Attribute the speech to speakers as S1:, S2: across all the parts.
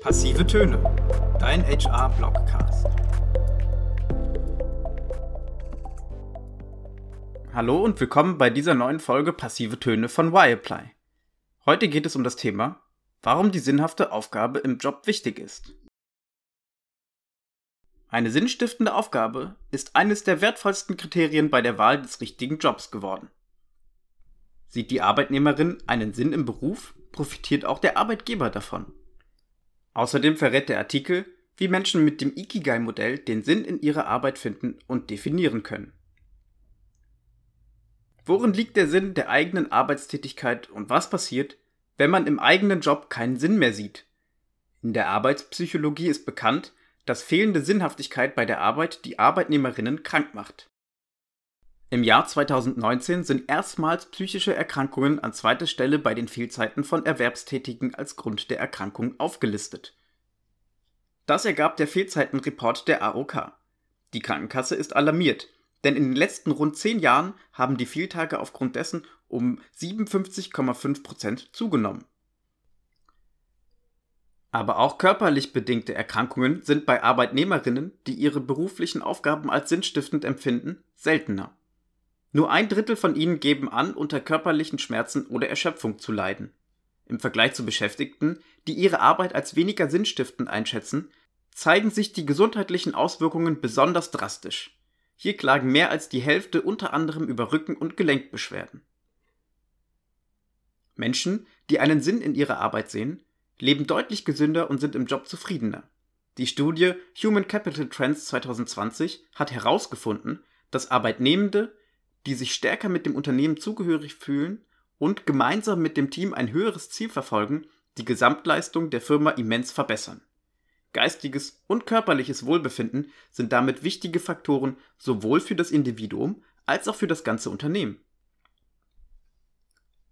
S1: Passive Töne, dein HR-Blogcast. Hallo und willkommen bei dieser neuen Folge Passive Töne von Wirepply. Heute geht es um das Thema, warum die sinnhafte Aufgabe im Job wichtig ist. Eine sinnstiftende Aufgabe ist eines der wertvollsten Kriterien bei der Wahl des richtigen Jobs geworden. Sieht die Arbeitnehmerin einen Sinn im Beruf, profitiert auch der Arbeitgeber davon. Außerdem verrät der Artikel, wie Menschen mit dem Ikigai-Modell den Sinn in ihrer Arbeit finden und definieren können. Worin liegt der Sinn der eigenen Arbeitstätigkeit und was passiert, wenn man im eigenen Job keinen Sinn mehr sieht? In der Arbeitspsychologie ist bekannt, dass fehlende Sinnhaftigkeit bei der Arbeit die Arbeitnehmerinnen krank macht. Im Jahr 2019 sind erstmals psychische Erkrankungen an zweiter Stelle bei den Fehlzeiten von Erwerbstätigen als Grund der Erkrankung aufgelistet. Das ergab der Fehlzeitenreport der AOK. Die Krankenkasse ist alarmiert, denn in den letzten rund zehn Jahren haben die Fehltage aufgrund dessen um 57,5 Prozent zugenommen. Aber auch körperlich bedingte Erkrankungen sind bei Arbeitnehmerinnen, die ihre beruflichen Aufgaben als sinnstiftend empfinden, seltener. Nur ein Drittel von ihnen geben an, unter körperlichen Schmerzen oder Erschöpfung zu leiden. Im Vergleich zu Beschäftigten, die ihre Arbeit als weniger sinnstiftend einschätzen, zeigen sich die gesundheitlichen Auswirkungen besonders drastisch. Hier klagen mehr als die Hälfte unter anderem über Rücken- und Gelenkbeschwerden. Menschen, die einen Sinn in ihrer Arbeit sehen, leben deutlich gesünder und sind im Job zufriedener. Die Studie Human Capital Trends 2020 hat herausgefunden, dass Arbeitnehmende die sich stärker mit dem Unternehmen zugehörig fühlen und gemeinsam mit dem Team ein höheres Ziel verfolgen, die Gesamtleistung der Firma immens verbessern. Geistiges und körperliches Wohlbefinden sind damit wichtige Faktoren sowohl für das Individuum als auch für das ganze Unternehmen.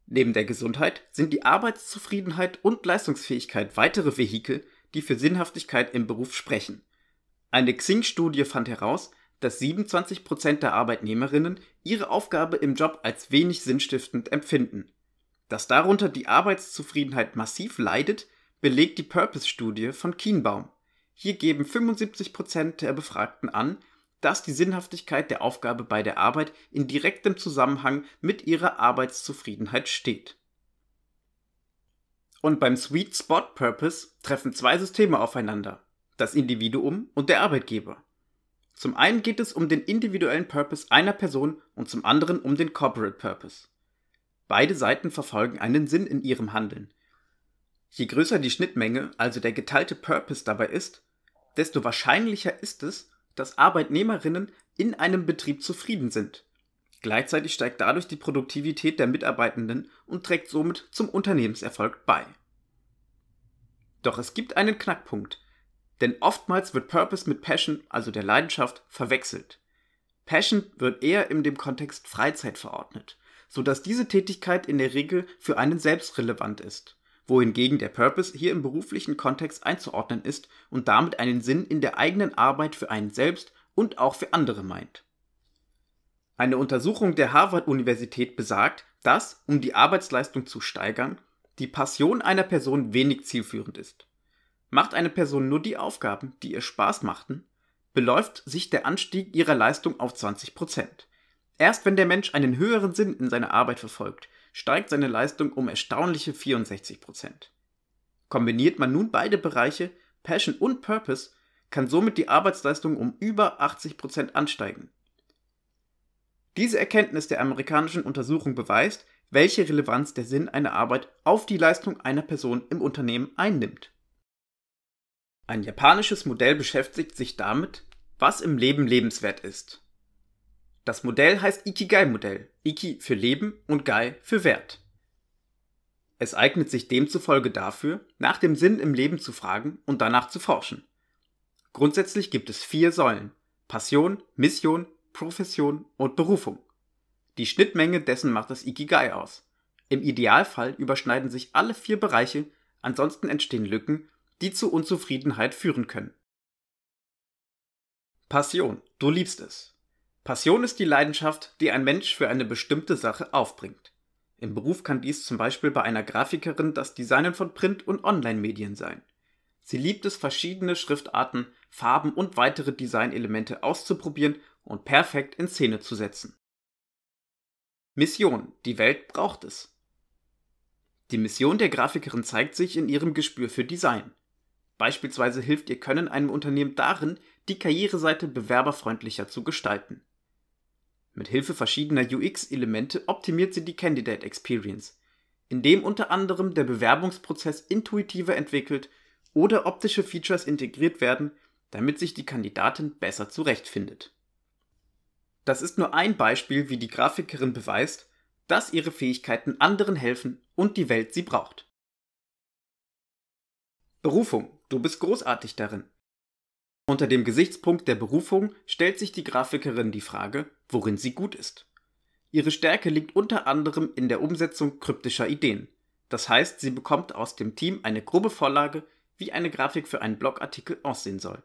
S1: Neben der Gesundheit sind die Arbeitszufriedenheit und Leistungsfähigkeit weitere Vehikel, die für Sinnhaftigkeit im Beruf sprechen. Eine Xing-Studie fand heraus, dass 27% der Arbeitnehmerinnen ihre Aufgabe im Job als wenig sinnstiftend empfinden. Dass darunter die Arbeitszufriedenheit massiv leidet, belegt die Purpose-Studie von Kienbaum. Hier geben 75% der Befragten an, dass die Sinnhaftigkeit der Aufgabe bei der Arbeit in direktem Zusammenhang mit ihrer Arbeitszufriedenheit steht. Und beim Sweet Spot Purpose treffen zwei Systeme aufeinander, das Individuum und der Arbeitgeber. Zum einen geht es um den individuellen Purpose einer Person und zum anderen um den Corporate Purpose. Beide Seiten verfolgen einen Sinn in ihrem Handeln. Je größer die Schnittmenge, also der geteilte Purpose dabei ist, desto wahrscheinlicher ist es, dass Arbeitnehmerinnen in einem Betrieb zufrieden sind. Gleichzeitig steigt dadurch die Produktivität der Mitarbeitenden und trägt somit zum Unternehmenserfolg bei. Doch es gibt einen Knackpunkt, denn oftmals wird Purpose mit Passion, also der Leidenschaft, verwechselt. Passion wird eher in dem Kontext Freizeit verordnet, so dass diese Tätigkeit in der Regel für einen selbst relevant ist, wohingegen der Purpose hier im beruflichen Kontext einzuordnen ist und damit einen Sinn in der eigenen Arbeit für einen selbst und auch für andere meint. Eine Untersuchung der Harvard-Universität besagt, dass, um die Arbeitsleistung zu steigern, die Passion einer Person wenig zielführend ist. Macht eine Person nur die Aufgaben, die ihr Spaß machten, beläuft sich der Anstieg ihrer Leistung auf 20%. Erst wenn der Mensch einen höheren Sinn in seiner Arbeit verfolgt, steigt seine Leistung um erstaunliche 64%. Kombiniert man nun beide Bereiche, Passion und Purpose, kann somit die Arbeitsleistung um über 80% ansteigen. Diese Erkenntnis der amerikanischen Untersuchung beweist, welche Relevanz der Sinn einer Arbeit auf die Leistung einer Person im Unternehmen einnimmt. Ein japanisches Modell beschäftigt sich damit, was im Leben lebenswert ist. Das Modell heißt Ikigai-Modell, Iki für Leben und Gai für Wert. Es eignet sich demzufolge dafür, nach dem Sinn im Leben zu fragen und danach zu forschen. Grundsätzlich gibt es vier Säulen Passion, Mission, Profession und Berufung. Die Schnittmenge dessen macht das Ikigai aus. Im Idealfall überschneiden sich alle vier Bereiche, ansonsten entstehen Lücken die zu Unzufriedenheit führen können. Passion. Du liebst es. Passion ist die Leidenschaft, die ein Mensch für eine bestimmte Sache aufbringt. Im Beruf kann dies zum Beispiel bei einer Grafikerin das Designen von Print- und Online-Medien sein. Sie liebt es, verschiedene Schriftarten, Farben und weitere Designelemente auszuprobieren und perfekt in Szene zu setzen. Mission. Die Welt braucht es. Die Mission der Grafikerin zeigt sich in ihrem Gespür für Design. Beispielsweise hilft ihr Können einem Unternehmen darin, die Karriereseite bewerberfreundlicher zu gestalten. Mit Hilfe verschiedener UX-Elemente optimiert sie die Candidate Experience, indem unter anderem der Bewerbungsprozess intuitiver entwickelt oder optische Features integriert werden, damit sich die Kandidatin besser zurechtfindet. Das ist nur ein Beispiel, wie die Grafikerin beweist, dass ihre Fähigkeiten anderen helfen und die Welt sie braucht. Berufung. Du bist großartig darin. Unter dem Gesichtspunkt der Berufung stellt sich die Grafikerin die Frage, worin sie gut ist. Ihre Stärke liegt unter anderem in der Umsetzung kryptischer Ideen. Das heißt, sie bekommt aus dem Team eine grobe Vorlage, wie eine Grafik für einen Blogartikel aussehen soll.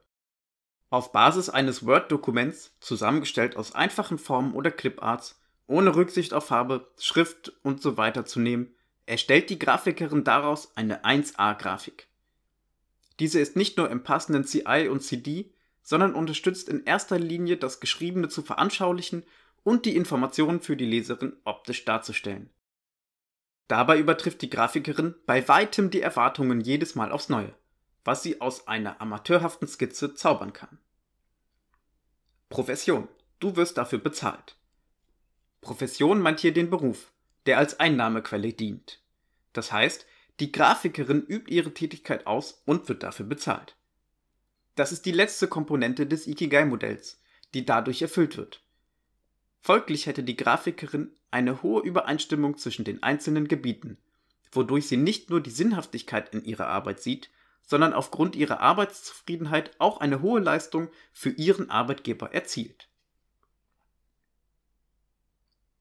S1: Auf Basis eines Word-Dokuments, zusammengestellt aus einfachen Formen oder Cliparts, ohne Rücksicht auf Farbe, Schrift und so weiter zu nehmen, erstellt die Grafikerin daraus eine 1A-Grafik. Diese ist nicht nur im passenden CI und CD, sondern unterstützt in erster Linie das Geschriebene zu veranschaulichen und die Informationen für die Leserin optisch darzustellen. Dabei übertrifft die Grafikerin bei weitem die Erwartungen jedes Mal aufs Neue, was sie aus einer amateurhaften Skizze zaubern kann. Profession. Du wirst dafür bezahlt. Profession meint hier den Beruf, der als Einnahmequelle dient. Das heißt, die Grafikerin übt ihre Tätigkeit aus und wird dafür bezahlt. Das ist die letzte Komponente des Ikigai-Modells, die dadurch erfüllt wird. Folglich hätte die Grafikerin eine hohe Übereinstimmung zwischen den einzelnen Gebieten, wodurch sie nicht nur die Sinnhaftigkeit in ihrer Arbeit sieht, sondern aufgrund ihrer Arbeitszufriedenheit auch eine hohe Leistung für ihren Arbeitgeber erzielt.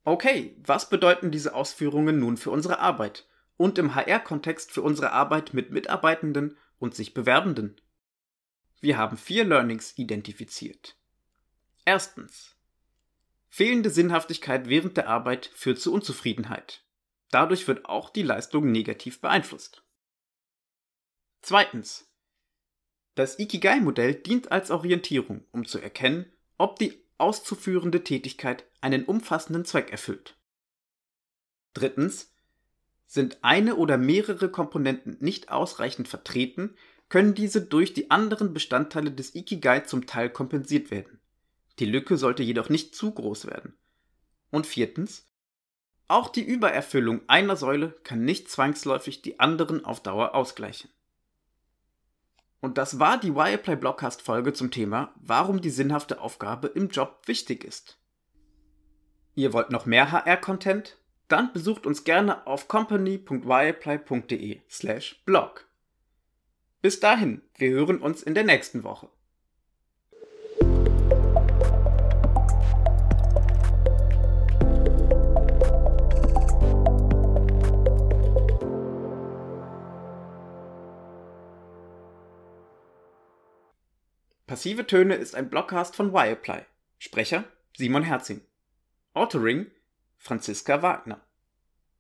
S1: Okay, was bedeuten diese Ausführungen nun für unsere Arbeit und im HR-Kontext für unsere Arbeit mit Mitarbeitenden und sich Bewerbenden? Wir haben vier Learnings identifiziert. Erstens. Fehlende Sinnhaftigkeit während der Arbeit führt zu Unzufriedenheit. Dadurch wird auch die Leistung negativ beeinflusst. Zweitens. Das Ikigai-Modell dient als Orientierung, um zu erkennen, ob die auszuführende Tätigkeit einen umfassenden Zweck erfüllt. Drittens. Sind eine oder mehrere Komponenten nicht ausreichend vertreten, können diese durch die anderen Bestandteile des Ikigai zum Teil kompensiert werden. Die Lücke sollte jedoch nicht zu groß werden. Und viertens, auch die Übererfüllung einer Säule kann nicht zwangsläufig die anderen auf Dauer ausgleichen. Und das war die Wireplay Blockcast Folge zum Thema, warum die sinnhafte Aufgabe im Job wichtig ist. Ihr wollt noch mehr HR-Content? Dann besucht uns gerne auf company.wireplay.de/blog. Bis dahin, wir hören uns in der nächsten Woche. Passive Töne ist ein Blockcast von Wireplay. Sprecher Simon Herzing. Authoring Franziska Wagner.